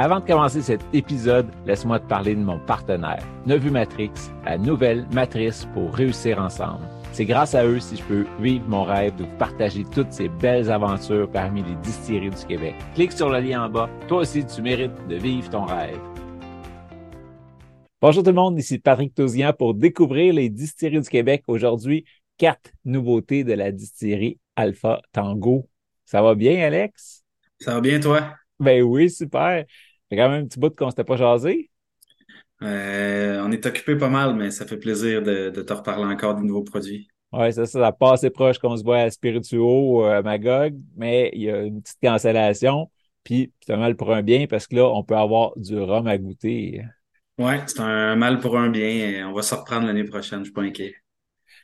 Avant de commencer cet épisode, laisse-moi te parler de mon partenaire, Nevu Matrix, la nouvelle matrice pour réussir ensemble. C'est grâce à eux si je peux vivre mon rêve de vous partager toutes ces belles aventures parmi les distilleries du Québec. Clique sur le lien en bas. Toi aussi, tu mérites de vivre ton rêve. Bonjour tout le monde, ici Patrick Tosian pour découvrir les distilleries du Québec. Aujourd'hui, quatre nouveautés de la distillerie Alpha Tango. Ça va bien, Alex? Ça va bien, toi? Ben oui, super. J'ai quand même un petit bout qu'on s'était pas jasé. Euh, on est occupé pas mal, mais ça fait plaisir de, te reparler encore de nouveaux produits. Oui, ça, ça, pas assez proche qu'on se voit à Spirituo, à Magog, mais il y a une petite cancellation. Puis c'est un mal pour un bien parce que là, on peut avoir du rhum à goûter. Oui, c'est un mal pour un bien. On va se reprendre l'année prochaine, je suis pas inquiet.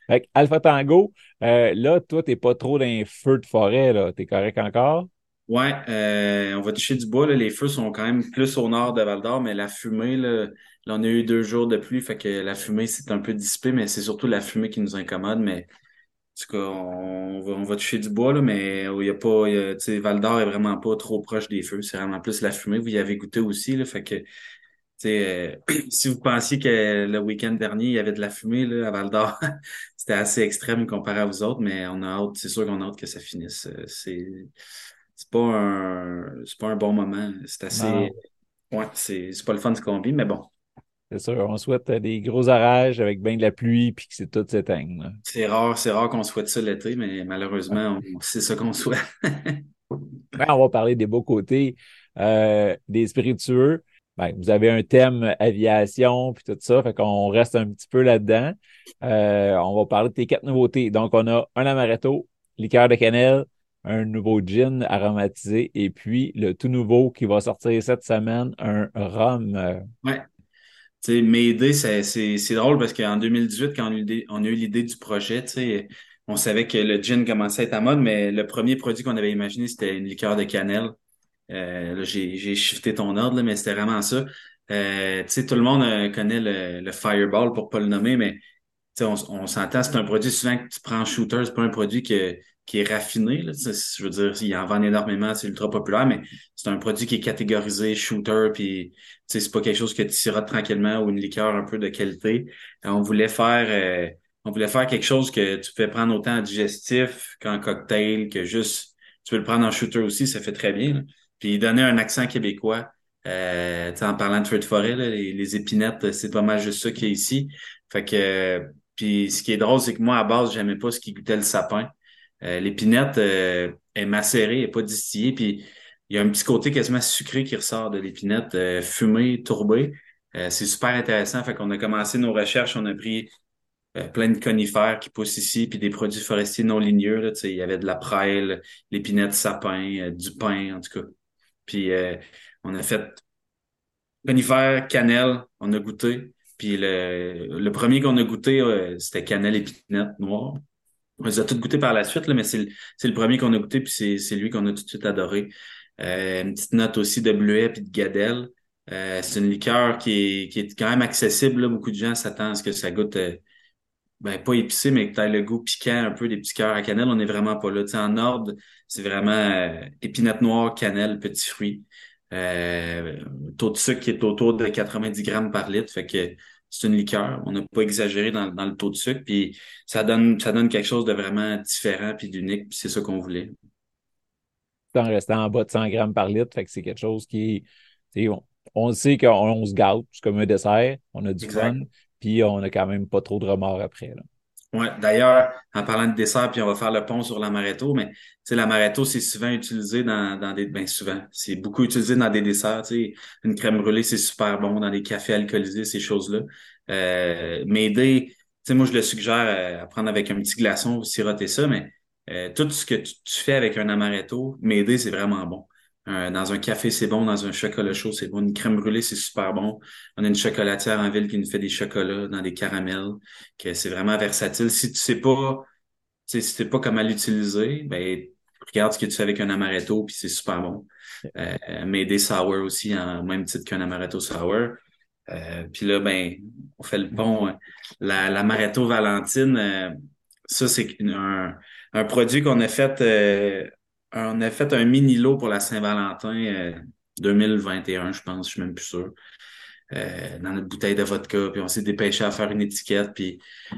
Fait Alpha Tango, euh, là, toi, t'es pas trop dans les feux de forêt, là. T'es correct encore? Ouais, euh, on va toucher du bois. Là. Les feux sont quand même plus au nord de Val d'Or, mais la fumée, là, là, on a eu deux jours de pluie, fait que la fumée c'est un peu dissipé, mais c'est surtout la fumée qui nous incommode. Mais en tout cas, on va, on va toucher du bois, là, mais il y a pas. tu sais, Val d'Or est vraiment pas trop proche des feux. C'est vraiment plus la fumée. Vous y avez goûté aussi, là, fait que. Euh, si vous pensiez que le week-end dernier, il y avait de la fumée là, à Val d'Or, c'était assez extrême comparé à vous autres, mais on a hâte, c'est sûr qu'on a hâte que ça finisse. Euh, c'est c'est pas un c'est pas un bon moment. C'est assez. Ouais, c'est, pas le fun qu'on vit, mais bon. C'est sûr, on souhaite des gros orages avec bien de la pluie puis que c'est tout s'éteigne. C'est rare, c'est rare qu'on souhaite ça l'été, mais malheureusement, c'est ça qu'on souhaite. Ben, on va parler des beaux côtés euh, des spiritueux. Ben, vous avez un thème aviation puis tout ça, fait qu'on reste un petit peu là-dedans. Euh, on va parler de tes quatre nouveautés. Donc, on a un amaretto, liqueur de cannelle, un nouveau gin aromatisé et puis le tout nouveau qui va sortir cette semaine, un rhum. Ouais. Tu sais, mes idées, c'est drôle parce qu'en 2018, quand on a eu, l'idée du projet, tu sais, on savait que le gin commençait à être à mode, mais le premier produit qu'on avait imaginé, c'était une liqueur de cannelle. Euh, j'ai shifté ton ordre, mais c'était vraiment ça. Euh, tu sais, tout le monde euh, connaît le, le, Fireball pour pas le nommer, mais on, on s'entend, c'est un produit souvent que tu prends en shooter, c'est pas un produit que qui est raffiné. Là. Je veux dire, il en vend énormément, c'est ultra populaire, mais c'est un produit qui est catégorisé shooter, puis c'est pas quelque chose que tu sirotes tranquillement ou une liqueur un peu de qualité. on voulait faire euh, on voulait faire quelque chose que tu peux prendre autant en digestif qu'en cocktail, que juste tu peux le prendre en shooter aussi, ça fait très bien. Puis donner un accent québécois. Euh, en parlant de feu de forêt, les, épinettes, c'est pas mal juste ça qu'il y a ici. Fait que puis ce qui est drôle, c'est que moi, à base, j'aimais pas ce qui goûtait le sapin. Euh, l'épinette euh, est macérée, est pas distillée, puis il y a un petit côté quasiment sucré qui ressort de l'épinette, euh, fumé, tourbé. c'est super intéressant. Fait a commencé nos recherches, on a pris plein de conifères qui poussent ici, puis des produits forestiers non ligneux. Là, il y avait de la prêle, l'épinette sapin, du pain, en tout cas. Puis on a fait conifères, cannelle, on a goûté. Puis le premier qu'on a goûté, c'était cannelle épinette noire. On les a tous goûtés par la suite, là, mais c'est le, le, premier qu'on a goûté, puis c'est lui qu'on a tout de suite adoré. Euh, une petite note aussi de bleuet puis de gadelle. Euh, c'est une liqueur qui est, qui est quand même accessible. Là. Beaucoup de gens s'attendent à ce que ça goûte euh, ben, pas épicé, mais que tu le goût piquant un peu des petits cœurs à cannelle. On n'est vraiment pas là. en ordre, c'est vraiment épinette noire, cannelle, petits fruits. taux de sucre qui est autour de 90 grammes par litre. Fait que c'est une liqueur. On n'a pas exagéré dans, le taux de sucre, puis ça donne, ça donne quelque chose de vraiment différent puis d'unique, puis c'est ça qu'on voulait. En restant en bas de 100 grammes par litre, fait que c'est quelque chose qui on, on sait qu'on se gâte, c'est comme un dessert, on a du fun, puis on n'a quand même pas trop de remords après. Là. Ouais, d'ailleurs, en parlant de dessert, puis on va faire le pont sur l'amaretto, mais tu l'amaretto, c'est souvent utilisé dans, dans des, ben souvent, c'est beaucoup utilisé dans des desserts, tu sais, une crème brûlée, c'est super bon dans des cafés alcoolisés, ces choses-là. Euh, m'aider, tu sais, moi, je le suggère à prendre avec un petit glaçon, siroter ça, mais euh, tout ce que tu, fais avec un amaretto, m'aider, c'est vraiment bon. Dans un café, c'est bon. Dans un chocolat chaud, c'est bon. Une crème brûlée, c'est super bon. On a une chocolatière en ville qui nous fait des chocolats dans des caramels, que c'est vraiment versatile. Si tu sais pas, si tu sais pas comment l'utiliser, ben regarde ce que tu fais avec un amaretto, puis c'est super bon. Euh, mais des sour aussi, en même titre qu'un amaretto sour. Euh, puis là, ben, on fait le. Hein. La, l'amaretto Valentine, euh, ça, c'est un, un produit qu'on a fait euh, on a fait un mini lot pour la Saint-Valentin 2021, je pense, je suis même plus sûr. dans notre bouteille de vodka, puis on s'est dépêché à faire une étiquette, puis tu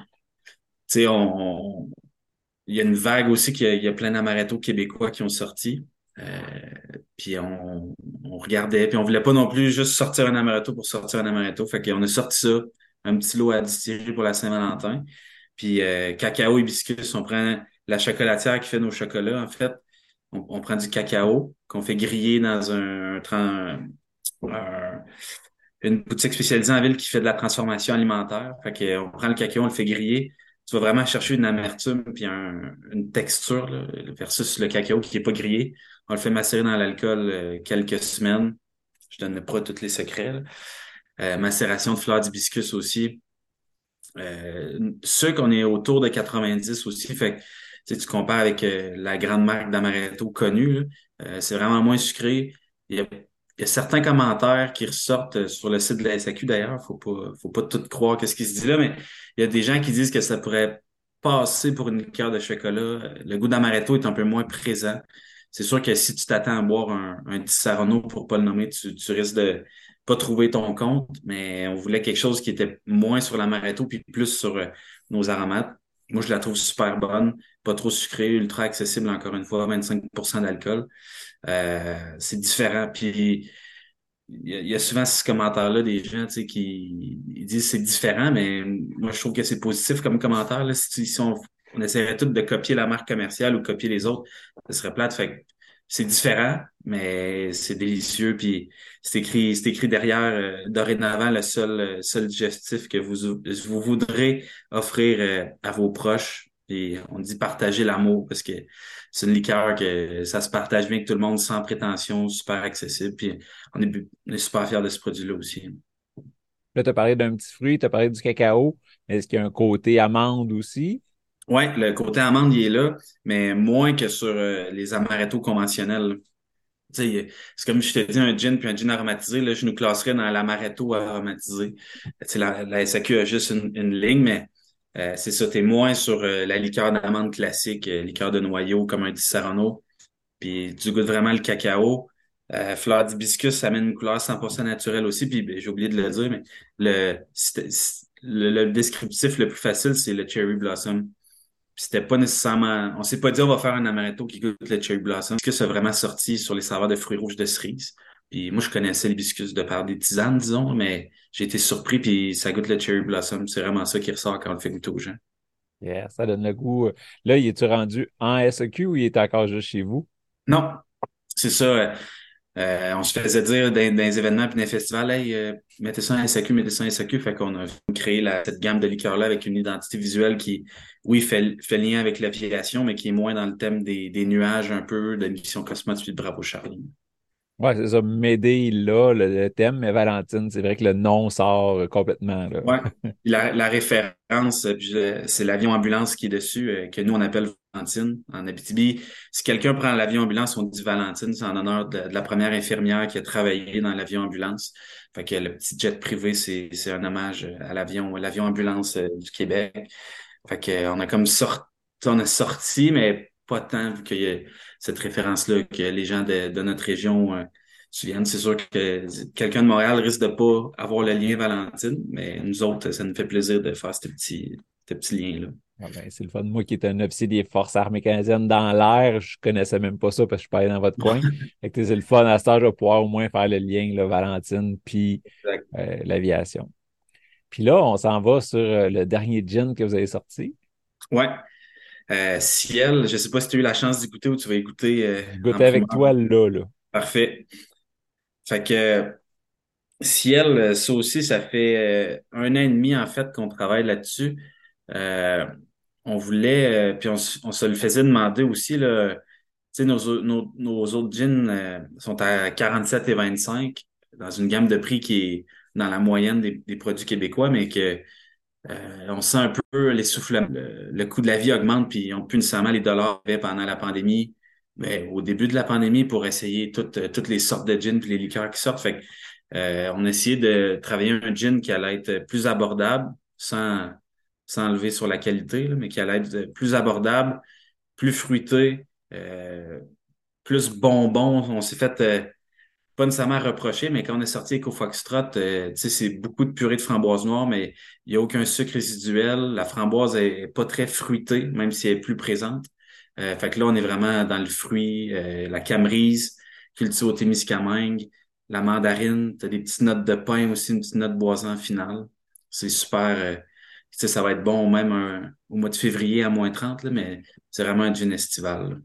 sais, on, il y a une vague aussi qu'il y, a plein d'amaretto québécois qui ont sorti. Euh, puis on, regardait, puis on voulait pas non plus juste sortir un amaretto pour sortir un amaretto. Fait qu'on a sorti ça, un petit lot à distiller pour la Saint-Valentin. Puis euh, cacao et biscuits, on prend la chocolatière qui fait nos chocolats, en fait. On, prend du cacao qu'on fait griller dans un, une boutique spécialisée en ville qui fait de la transformation alimentaire. Fait qu'on prend le cacao, on le fait griller tu vas vraiment chercher une amertume puis une texture versus le cacao qui est pas grillé. On le fait macérer dans l'alcool euh, quelques semaines. Je donne pas tous les secrets. Euh, macération de fleurs d'hibiscus aussi. Euh, ceux qu'on est autour de 90 aussi. Fait que tu compares avec euh, la grande marque d'amaretto connue, c'est vraiment moins sucré. Il y, a, certains commentaires qui ressortent sur le site de la SAQ d'ailleurs. Faut pas, faut pas tout croire quest ce qui se dit là, mais il y a des gens qui disent que ça pourrait passer pour une liqueur de chocolat. Le goût d'amaretto est un peu moins présent. C'est sûr que si tu t'attends à boire un, un pour pas le nommer, tu, risques de pas trouver ton compte, mais on voulait quelque chose qui était moins sur l'amaretto puis plus sur euh, nos aromates. Moi, je la trouve super bonne, pas trop sucrée, ultra accessible, encore une fois, 25% d'alcool. Euh, c'est différent. Puis il y, a souvent ce commentaire-là des gens qui disent c'est différent, mais moi je trouve que c'est positif comme commentaire. Là. Si, on, on, essaierait tout de copier la marque commerciale ou copier les autres, ce serait plate. Fait c'est différent, mais c'est délicieux. Puis c'est écrit, c'est écrit derrière euh, dorénavant le seul, seul digestif que vous, vous voudrez offrir euh, à vos proches. Et on dit partager l'amour parce que c'est une liqueur que ça se partage bien avec tout le monde sans prétention, super accessible. Puis on est, super fiers de ce produit-là aussi. Là, tu as parlé d'un petit fruit, tu as parlé du cacao. Est-ce qu'il y a un côté amande aussi? Oui, le côté amande, il est là, mais moins que sur euh, les amaretto conventionnels. C'est comme je t'ai dit, un gin puis un gin aromatisé, là, je nous classerais dans l'amaretto aromatisé. La, la SAQ a juste une, une ligne, mais euh, c'est ça, t'es moins sur euh, la liqueur d'amande classique, euh, liqueur de noyau comme un Sarano. Puis tu goûtes vraiment le cacao. fleur d'hibiscus, ça amène une couleur 100% naturelle aussi. Puis ben, j'ai oublié de le dire, mais le, le, descriptif le plus facile, c'est le cherry blossom. C'était pas nécessairement. On s'est pas dit on va faire un amaretto qui goûte le cherry blossom. Parce que c'est vraiment sorti sur les saveurs de fruits rouges de cerise? Puis moi, je connaissais l'hibiscus de par des tisanes, disons, mais j'ai été surpris, puis ça goûte le cherry blossom. C'est vraiment ça qui ressort quand on le fait goûter aux gens. Yeah, ça donne le goût. Là, il est-tu rendu en SEQ ou il est encore juste chez vous? Non, c'est ça. Euh, on se faisait dire dans, les événements et dans les festivals, hey, euh, mettez ça en SAQ, mettez ça en SAQ. Fait qu'on a créé la, cette gamme de liqueurs-là avec une identité visuelle qui, oui, fait, fait lien avec l'aviation, mais qui est moins dans le thème des, des nuages un peu, de mission Cosmos puis de Bravo Charlie. Ouais, c'est ça. M'aider là, le, thème, mais Valentine, c'est vrai que le nom sort complètement. Ouais. La, la référence, c'est l'avion ambulance qui est dessus, euh, que nous on appelle Valentine en Abitibi. Si quelqu'un prend l'avion ambulance, on dit Valentine, c'est en honneur de, la première infirmière qui a travaillé dans l'avion ambulance. Fait que le petit jet privé, c'est, un hommage à l'avion, l'avion ambulance euh, du Québec. Fait que on a comme sorti, a sorti, mais pas tant vu qu'il y a cette référence-là, que les gens de, notre région euh, souviennent. C'est sûr que quelqu'un de Montréal risque de pas avoir le lien Valentine, mais nous autres, ça nous fait plaisir de faire ce petit, petit lien-là. Ah ben, c'est le fun. Moi qui étais un officier des Forces armées canadiennes dans l'air, je connaissais même pas ça parce que je allé dans votre coin. c'est le fun à ce stage de pouvoir au moins faire le lien, là, Valentine, puis euh, l'aviation. Puis là, on s'en va sur euh, le dernier gin que vous avez sorti. Ouais. Euh, Ciel, je ne sais pas si tu as eu la chance d'écouter ou tu vas écouter. Euh, Écouter avec toi là, là. Parfait. Fait que Ciel, ça aussi, ça fait un an et demi en fait qu'on travaille là-dessus. On voulait, puis on, se le faisait demander aussi, là, nos, nos, nos autres gins euh, sont à 47 et 25 dans une gamme de prix qui est dans la moyenne des, des produits québécois, mais que euh, on sent un peu l'essoufflement. Le, le, coût de la vie augmente, puis on plus nécessairement les dollars pendant la pandémie. Mais au début de la pandémie, pour essayer toutes, toutes les sortes de gins puis les liqueurs qui sortent. Fait euh, on a essayé de travailler un gin qui allait être plus abordable, sans, sans enlever sur la qualité, mais qui allait être plus abordable, plus fruité, euh, plus bonbon. On s'est fait euh, pas nécessairement reprocher, mais quand on est sorti Eco Foxtrot, euh, c'est beaucoup de purée de framboise noire, mais il n'y a aucun sucre résiduel. La framboise est pas très fruitée, même si elle est plus présente. Euh, fait que là, on est vraiment dans le fruit, euh, la camerise, cultivée au Témiscamingue, la mandarine, tu as des petites notes de pain aussi, une petite note boisant finale. C'est super. Ça va être bon même au mois de février à moins 30, là, mais c'est vraiment un gin estival.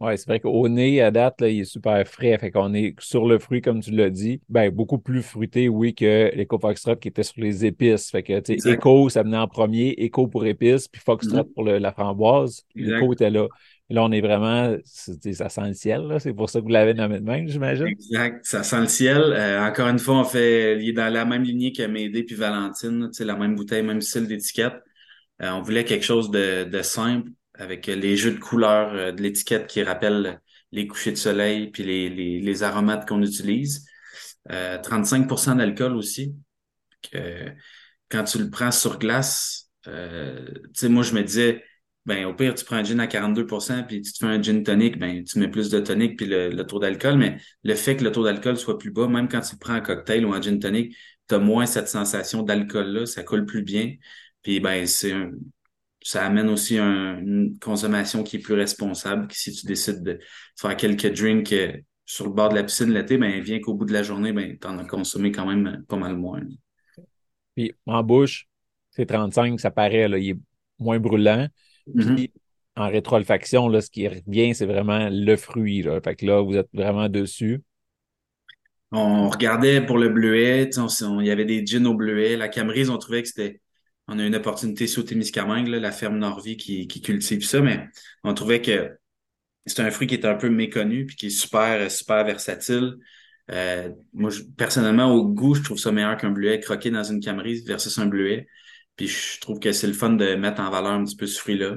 Oui, c'est vrai qu'au nez, à date, là, il est super frais. Fait qu'on est sur le fruit, comme tu l'as dit. Ben, beaucoup plus fruité, oui, que l'Eco Foxtrot qui était sur les épices. Fait que, tu sais, Eco, ça venait en premier, Eco pour épices, puis Foxtrot mm-hmm. pour la framboise. Eco était là. Là, on est vraiment, ça sent le ciel, C'est pour ça que vous l'avez nommé de même, j'imagine. Exact. Ça sent le ciel. Euh, encore une fois, on fait, il est dans la même lignée que Médée puis Valentine, la même bouteille, même style d'étiquette. Euh, on voulait quelque chose de, de simple avec les jeux de couleurs euh, de l'étiquette qui rappellent les couchers de soleil puis les, les, les aromates qu'on utilise. Euh, 35% d'alcool aussi. Que, quand tu le prends sur glace, euh, tu sais, moi, je me disais, ben, au pire, tu prends un gin à 42% puis tu te fais un gin tonic, ben, tu mets plus de tonic puis le, taux d'alcool, mais le fait que le taux d'alcool soit plus bas, même quand tu prends en cocktail ou en gin tonic, tu as moins cette sensation d'alcool-là, ça coule plus bien. Puis, ben, c'est un, ça amène aussi une consommation qui est plus responsable. si tu décides de faire quelques drinks euh, sur le bord de la piscine l'été, ben, vient qu'au bout de la journée, ben, tu en as consommé quand même pas mal moins. Puis en bouche, c'est 35, ça paraît, là, il est moins brûlant. Puis en rétroolfaction, là, ce qui revient, c'est vraiment le fruit. Là. Fait que là, vous êtes vraiment dessus. On regardait pour le bleuet, il y avait des gins au bleuet. La Camerise, on trouvait que c'était on a une opportunité sous Témiscamingue, la ferme Norvie qui, qui cultive ça, mais on trouvait que c'est un fruit qui est un peu méconnu puis qui est super, super versatile. Euh, moi, personnellement, au goût, je trouve ça meilleur qu'un bleuet croqué dans une camerise versus un bleuet. Puis je trouve que c'est le fun de mettre en valeur un petit peu ce fruit-là.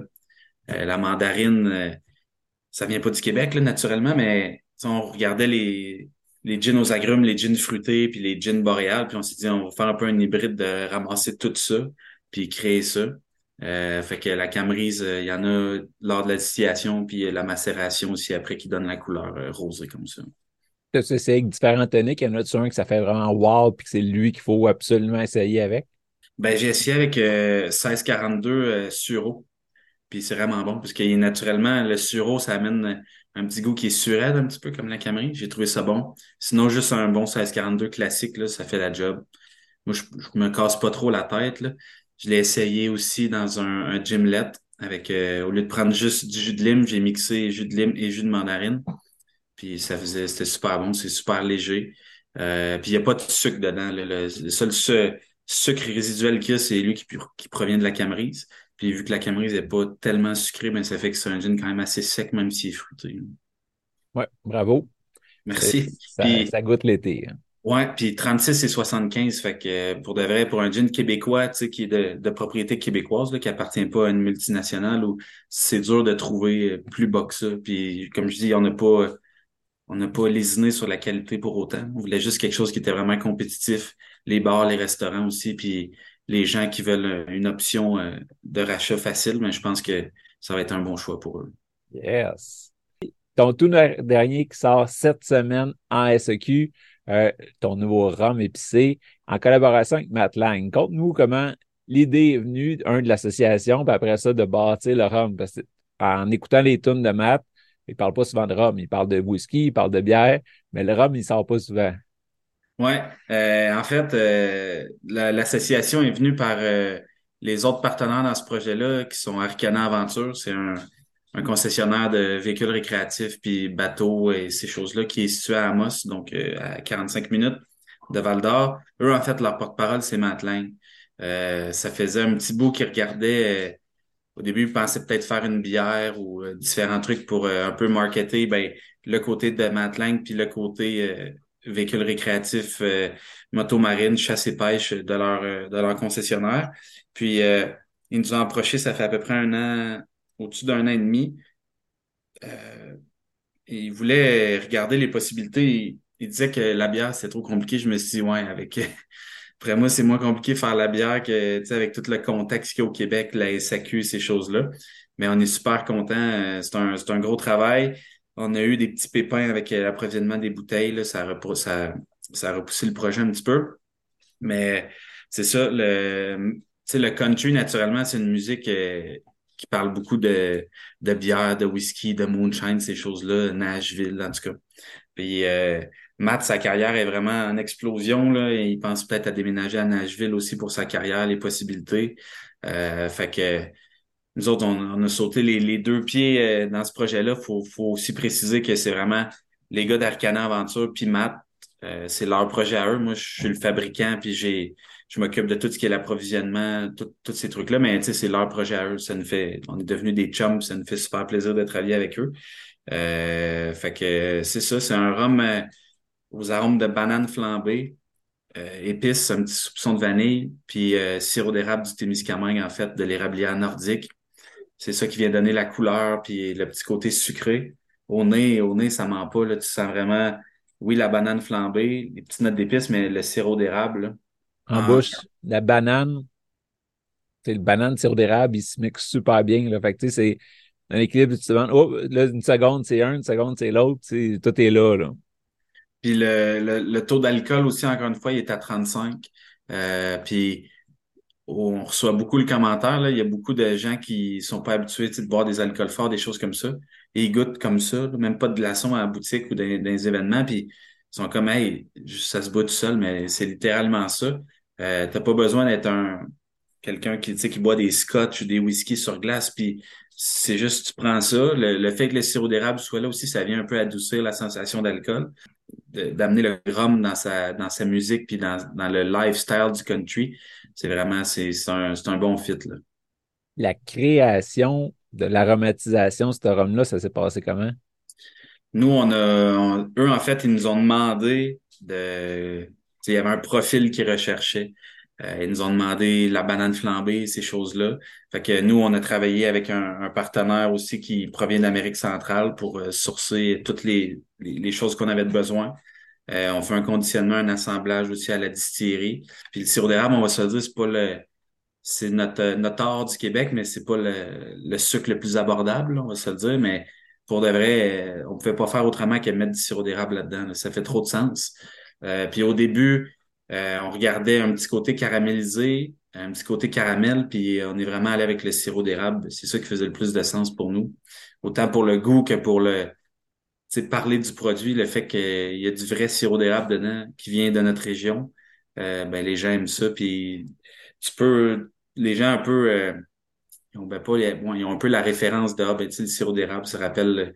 Euh, la mandarine, euh, ça vient pas du Québec, là, naturellement, mais on regardait les, les gins aux agrumes, les gins fruités, puis les gins boréales, puis on s'est dit, on va faire un peu un hybride de ramasser tout ça puis créer ça. Euh, fait que la camerise, il y en a lors de la distillation, puis la macération aussi après qui donne la couleur rosée comme ça. Tu essayé avec différents toniques, il y en a un que ça fait vraiment wow, puis que c'est lui qu'il faut absolument essayer avec? Ben, j'ai essayé avec 1642 Suro. Puis c'est vraiment bon, parce que naturellement, le Suro, ça amène un petit goût qui est surade un petit peu comme la Camerise. J'ai trouvé ça bon. Sinon, juste un bon 1642 classique, là, ça fait la job. Moi, je, je me casse pas trop la tête. Là. Je l'ai essayé aussi dans un, un gymlet avec, euh, au lieu de prendre juste du jus de lime, j'ai mixé jus de lime et jus de mandarine. Puis ça faisait, c'était super bon, c'est super léger. Euh, puis il n'y a pas de sucre dedans. Le, seul sucre résiduel qu'il y a, c'est lui qui, qui, provient de la camerise. Puis vu que la camerise n'est pas tellement sucrée, ben, ça fait que c'est un gin quand même assez sec, même s'il est fruité. Ouais, bravo. Merci. Ça, ça goûte l'été. Hein. Ouais, puis 36 et 75, fait que pour de vrai, pour un gin québécois, tu sais, qui est de, de propriété québécoise, là, qui appartient pas à une multinationale, où c'est dur de trouver plus bas que ça. Puis comme je dis, on n'a pas on n'a pas lésiné sur la qualité pour autant. On voulait juste quelque chose qui était vraiment compétitif. Les bars, les restaurants aussi, puis les gens qui veulent une option euh, de rachat facile, mais je pense que ça va être un bon choix pour eux. Yes. Ton tout dernier qui sort cette semaine en SEQ, euh, ton nouveau rhum épicé en collaboration avec Matt Lang. Conte-nous comment l'idée est venue, un, de l'association, puis après ça, de bâtir le rhum. Parce que, en écoutant les tunes de Matt, il parle pas souvent de rhum. Il parle de whisky, il parle de bière, mais le rhum, il sort pas souvent. Oui. Euh, en fait, euh, l'association est venue par les autres partenaires dans ce projet-là, qui sont Arcana Aventure. C'est un, un concessionnaire de véhicules récréatifs puis bateaux et ces choses-là qui est situé à Amos, donc euh, à 45 minutes de Val d'Or. Eux, en fait, leur porte-parole, c'est Matt Euh, ça faisait un petit bout qu'ils regardaient au début, ils pensaient peut-être faire une bière ou différents trucs pour un peu marketer ben, le côté de Matt Lang puis le côté véhicule récréatif, moto marine, chasse et pêche de leur, de leur concessionnaire. Puis, ils nous ont approché, ça fait à peu près un an, au-dessus d'un an et demi. Euh, il voulait regarder les possibilités. Il, disait que la bière, c'est trop compliqué. Je me suis dit, ouais, avec. Après moi, c'est moins compliqué de faire la bière que, tu sais, avec tout le contexte qu'il y a au Québec, la SAQ, ces choses-là. Mais on est super content. Euh, c'est un, c'est un gros travail. On a eu des petits pépins avec euh, l'approvisionnement des bouteilles. Ça, a repoussé le projet un petit peu. Mais c'est ça, le, le country, naturellement, c'est une musique euh, qui parle beaucoup de, bière, de whisky, de moonshine, ces choses-là, Nashville, en tout cas. Puis euh, Matt, sa carrière est vraiment en explosion. Et il pense peut-être à déménager à Nashville aussi pour sa carrière, les possibilités. Fait que nous autres, on, a sauté les, deux pieds euh, dans ce projet-là. Faut, faut aussi préciser que c'est vraiment les gars d'Arcana Aventure puis Matt, euh, c'est leur projet à eux. Moi, je suis le fabricant, puis j'ai je m'occupe de tout ce qui est l'approvisionnement, tous ces trucs-là, mais tu sais, c'est leur projet à eux. Ça nous fait, on est devenus des chums, ça nous fait super plaisir de travailler avec eux. Euh, fait que c'est ça, c'est un rhum euh, aux arômes de banane flambée, euh, épices, un petit soupçon de vanille, puis euh, sirop d'érable du Témiscamingue, en fait, de l'érablière nordique. C'est ça qui vient donner la couleur, puis le petit côté sucré. Au nez, au nez, ça ment pas, là, tu sens vraiment, oui, la banane flambée, les petites notes d'épices, mais le sirop d'érable, en ah, bouche. La banane, le banane sirop d'érable, il se mixe super bien. Là. Fait que c'est un équilibre, tu te demandes, oh, là, une seconde, c'est un, une seconde, c'est l'autre. Tout est là. là. Puis le, le, taux d'alcool aussi, encore une fois, il est à 35. Euh, puis on reçoit beaucoup le commentaire. Là. Il y a beaucoup de gens qui sont pas habitués de boire des alcools forts, des choses comme ça. Et ils goûtent comme ça, même pas de glaçons à la boutique ou dans, dans les événements. Puis ils sont comme, hey, ça se boit tout seul, mais c'est littéralement ça. Euh, t'as pas besoin d'être un quelqu'un qui, qui boit des scotch ou des whisky sur glace, puis c'est juste tu prends ça. Le, fait que le sirop d'érable soit là aussi, ça vient un peu adoucir la sensation d'alcool, d'amener le rhum dans sa dans sa musique puis dans, dans le lifestyle du country. C'est vraiment c'est un, un bon fit là. La création de l'aromatisation de ce rhum-là, ça s'est passé comment? Nous, on a, eux, en fait, ils nous ont demandé de, il y avait un profil qu'ils recherchaient. Euh, ils nous ont demandé la banane flambée, ces choses-là. Fait que nous, on a travaillé avec un, partenaire aussi qui provient d'Amérique centrale pour euh, sourcer toutes les, les, choses qu'on avait besoin. Euh, on fait un conditionnement, un assemblage aussi à la distillerie. Puis le sirop d'érable, on va se dire, c'est pas le c'est notre, notre art du Québec, mais c'est pas le, le sucre le plus abordable, on va se le dire, mais pour de vrai, on pouvait pas faire autrement que mettre du sirop d'érable là-dedans. Ça fait trop de sens. Euh, puis au début, euh, on regardait un petit côté caramélisé, un petit côté caramel, puis on est vraiment allé avec le sirop d'érable. C'est ça qui faisait le plus de sens pour nous. Autant pour le goût que pour le parler du produit, le fait qu'il y a du vrai sirop d'érable dedans qui vient de notre région. Euh, ben, les gens aiment ça. Puis tu peux. Les gens un peu. ils, ont, ben, pas, un peu la référence de ah, ben, le sirop d'érable, ça rappelle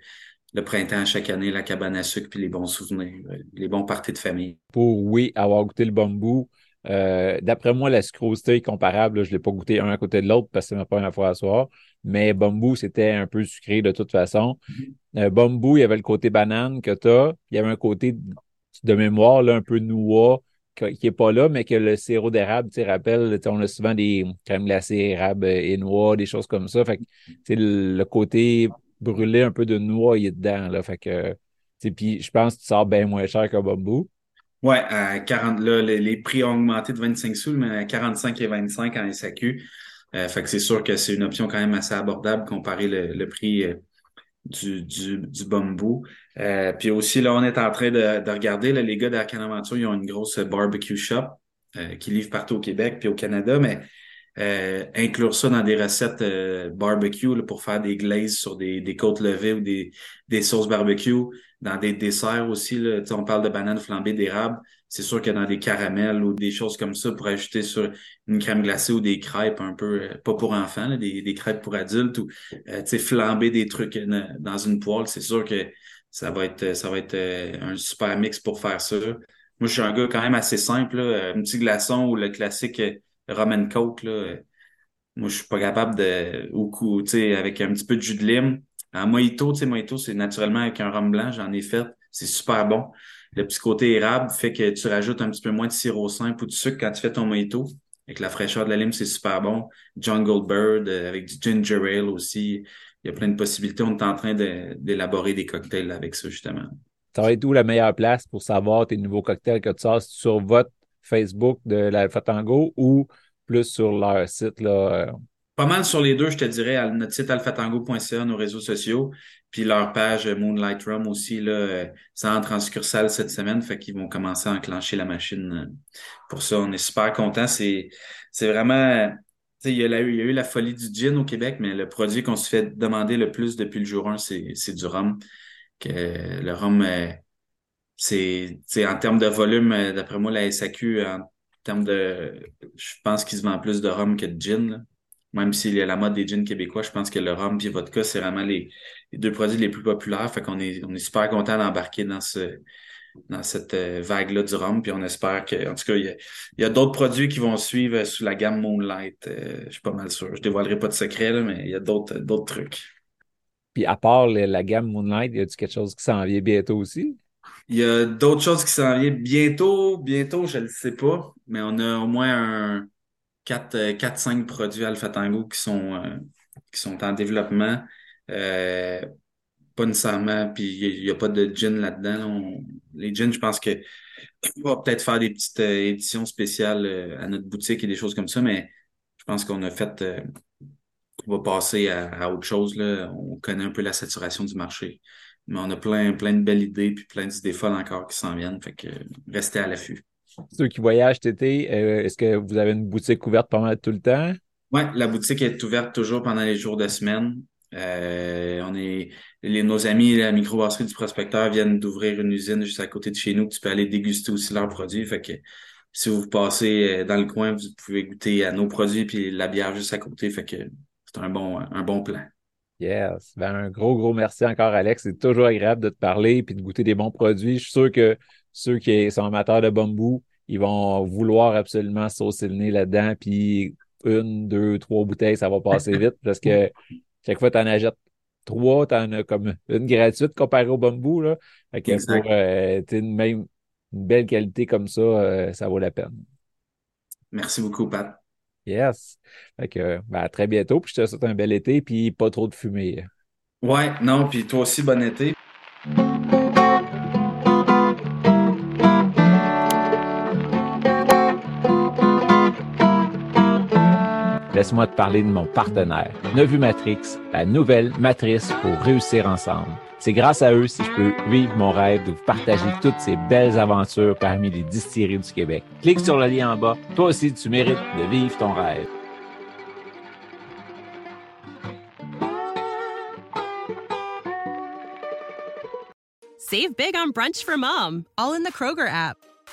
le printemps chaque année, la cabane à sucre, puis les bons souvenirs, euh, les bons parties de famille. Pour, oui, avoir goûté le bambou, euh, d'après moi, la sucrosité est comparable. je ne l'ai pas goûté un à côté de l'autre parce que c'est ma première fois à soir. Mais bambou, c'était un peu sucré de toute façon. Mm-hmm. Euh, bambou, il y avait le côté banane que tu as. Il y avait un côté de mémoire, là, un peu noix, qui n'est pas là, mais que le sirop d'érable, tu rappelles, on a souvent des crèmes glacées, érable et noix, des choses comme ça. Fait que, le côté brûler un peu de noix dedans. Là, fait que, puis je pense que tu sors bien moins cher qu'un bambou. Ouais, à 40, là, les, prix ont augmenté de 25 sous, mais à 45 et 25 en SAQ. Euh, fait que c'est sûr que c'est une option quand même assez abordable comparé le, prix euh, du, du, du bambou. Euh, puis aussi, là, on est en train de, regarder, là, les gars d'Arcan Aventure, ils ont une grosse barbecue shop qui livre partout au Québec puis au Canada, mais euh, inclure ça dans des recettes euh, barbecue pour faire des glazes sur des, des côtes levées ou des, des sauces barbecue, dans des desserts aussi. Là, on parle de bananes flambées d'érable. C'est sûr que dans des caramels ou des choses comme ça pour ajouter sur une crème glacée ou des crêpes un peu, euh, pas pour enfants, des, des crêpes pour adultes ou flamber des trucs dans une poêle, c'est sûr que ça va être ça va être un super mix pour faire ça. Moi, je suis un gars quand même assez simple, un petit glaçon ou le classique rum and coke, là, Moi, je suis pas capable de, au coup, avec un petit peu de jus de lime. En mojito, tu sais, mojito, c'est naturellement avec un rhum blanc, j'en ai fait. C'est super bon. Le petit côté érable fait que tu rajoutes un petit peu moins de sirop simple ou de sucre quand tu fais ton mojito. Avec la fraîcheur de la lime, c'est super bon. Jungle Bird, euh, avec du ginger ale aussi. Il y a plein de possibilités. On est en train d'élaborer des cocktails avec ça, justement. Ça va être où la meilleure place pour savoir tes nouveaux cocktails que tu sors? Sur votre Facebook de l'Alpha Tango ou plus sur leur site? Là? Euh? Pas mal sur les deux, je te dirais, notre site alphatango.ca, nos réseaux sociaux, puis leur page Moonlight Rum aussi, là, euh, ça entre en succursale cette semaine, fait qu'ils vont commencer à enclencher la machine euh, pour ça. On est super contents. C'est, vraiment, il y, a eu, il y a eu la folie du gin au Québec, mais le produit qu'on se fait demander le plus depuis le jour 1, c'est, du rhum. Que le rhum, c'est, en termes de volume, d'après moi, la SAQ, en termes de, je pense qu'il se vend plus de rhum que de gin. Même s'il y a la mode des gins québécois, je pense que le rhum et vodka, c'est vraiment les, deux produits les plus populaires. Fait qu'on est, on est super content d'embarquer dans ce, dans cette euh, vague-là du rhum. Puis on espère que, en tout cas, il y a, d'autres produits qui vont suivre sous la gamme Moonlight. Euh, je suis pas mal sûr. Je dévoilerai pas de secret, là, mais il y a d'autres, d'autres trucs. Puis à part la gamme Moonlight, y a-t-il quelque chose qui s'en vient bientôt aussi? Il y a d'autres choses qui s'en viennent bientôt. Bientôt, je ne sais pas, mais on a au moins un 4-5 euh, produits Alpha Tango qui sont, euh, qui sont en développement. Euh, pas nécessairement, puis il n'y a, pas de gin là-dedans. les gins, je pense que on va peut-être faire des petites éditions spéciales à notre boutique et des choses comme ça, mais je pense qu'on a fait, on va passer à, autre chose. Là. On connaît un peu la saturation du marché, mais on a plein, plein de belles idées puis plein d'idées folles encore qui s'en viennent. Fait que restez à l'affût. Ceux qui voyagent cet été, euh, est-ce que vous avez une boutique ouverte pendant tout le temps? Oui, la boutique est ouverte toujours pendant les jours de semaine. Euh, on est les, nos amis la microbrasserie du prospecteur viennent d'ouvrir une usine juste à côté de chez nous. Tu peux aller déguster aussi leurs produits. Fait que si vous passez euh, dans le coin, vous pouvez goûter à nos produits puis la bière juste à côté. Fait que c'est un bon, un bon plan. Yes. Ben, un gros, gros merci encore, Alex. C'est toujours agréable de te parler et de goûter des bons produits. Je suis sûr que ceux qui sont amateurs de bambou, ils vont vouloir absolument saucer le nez là-dedans, puis une, deux, trois bouteilles, ça va passer vite parce que chaque fois que tu en achètes trois, tu en as comme une gratuite comparée au bambou. Là. Fait que pour euh, une, même, une belle qualité comme ça, euh, ça vaut la peine. Merci beaucoup, Pat. Yes. Fait que, ben, à très bientôt, puis je te souhaite un bel été, puis pas trop de fumée. Ouais, non, puis toi aussi, bon été. Laisse-moi te parler de mon partenaire, Nevu Matrix, la nouvelle matrice pour réussir ensemble. C'est grâce à eux si je peux vivre mon rêve de vous partager toutes ces belles aventures parmi les distilleries du Québec. Clique sur le lien en bas. Toi aussi, tu mérites de vivre ton rêve. Save big on brunch for mom, all in the Kroger app.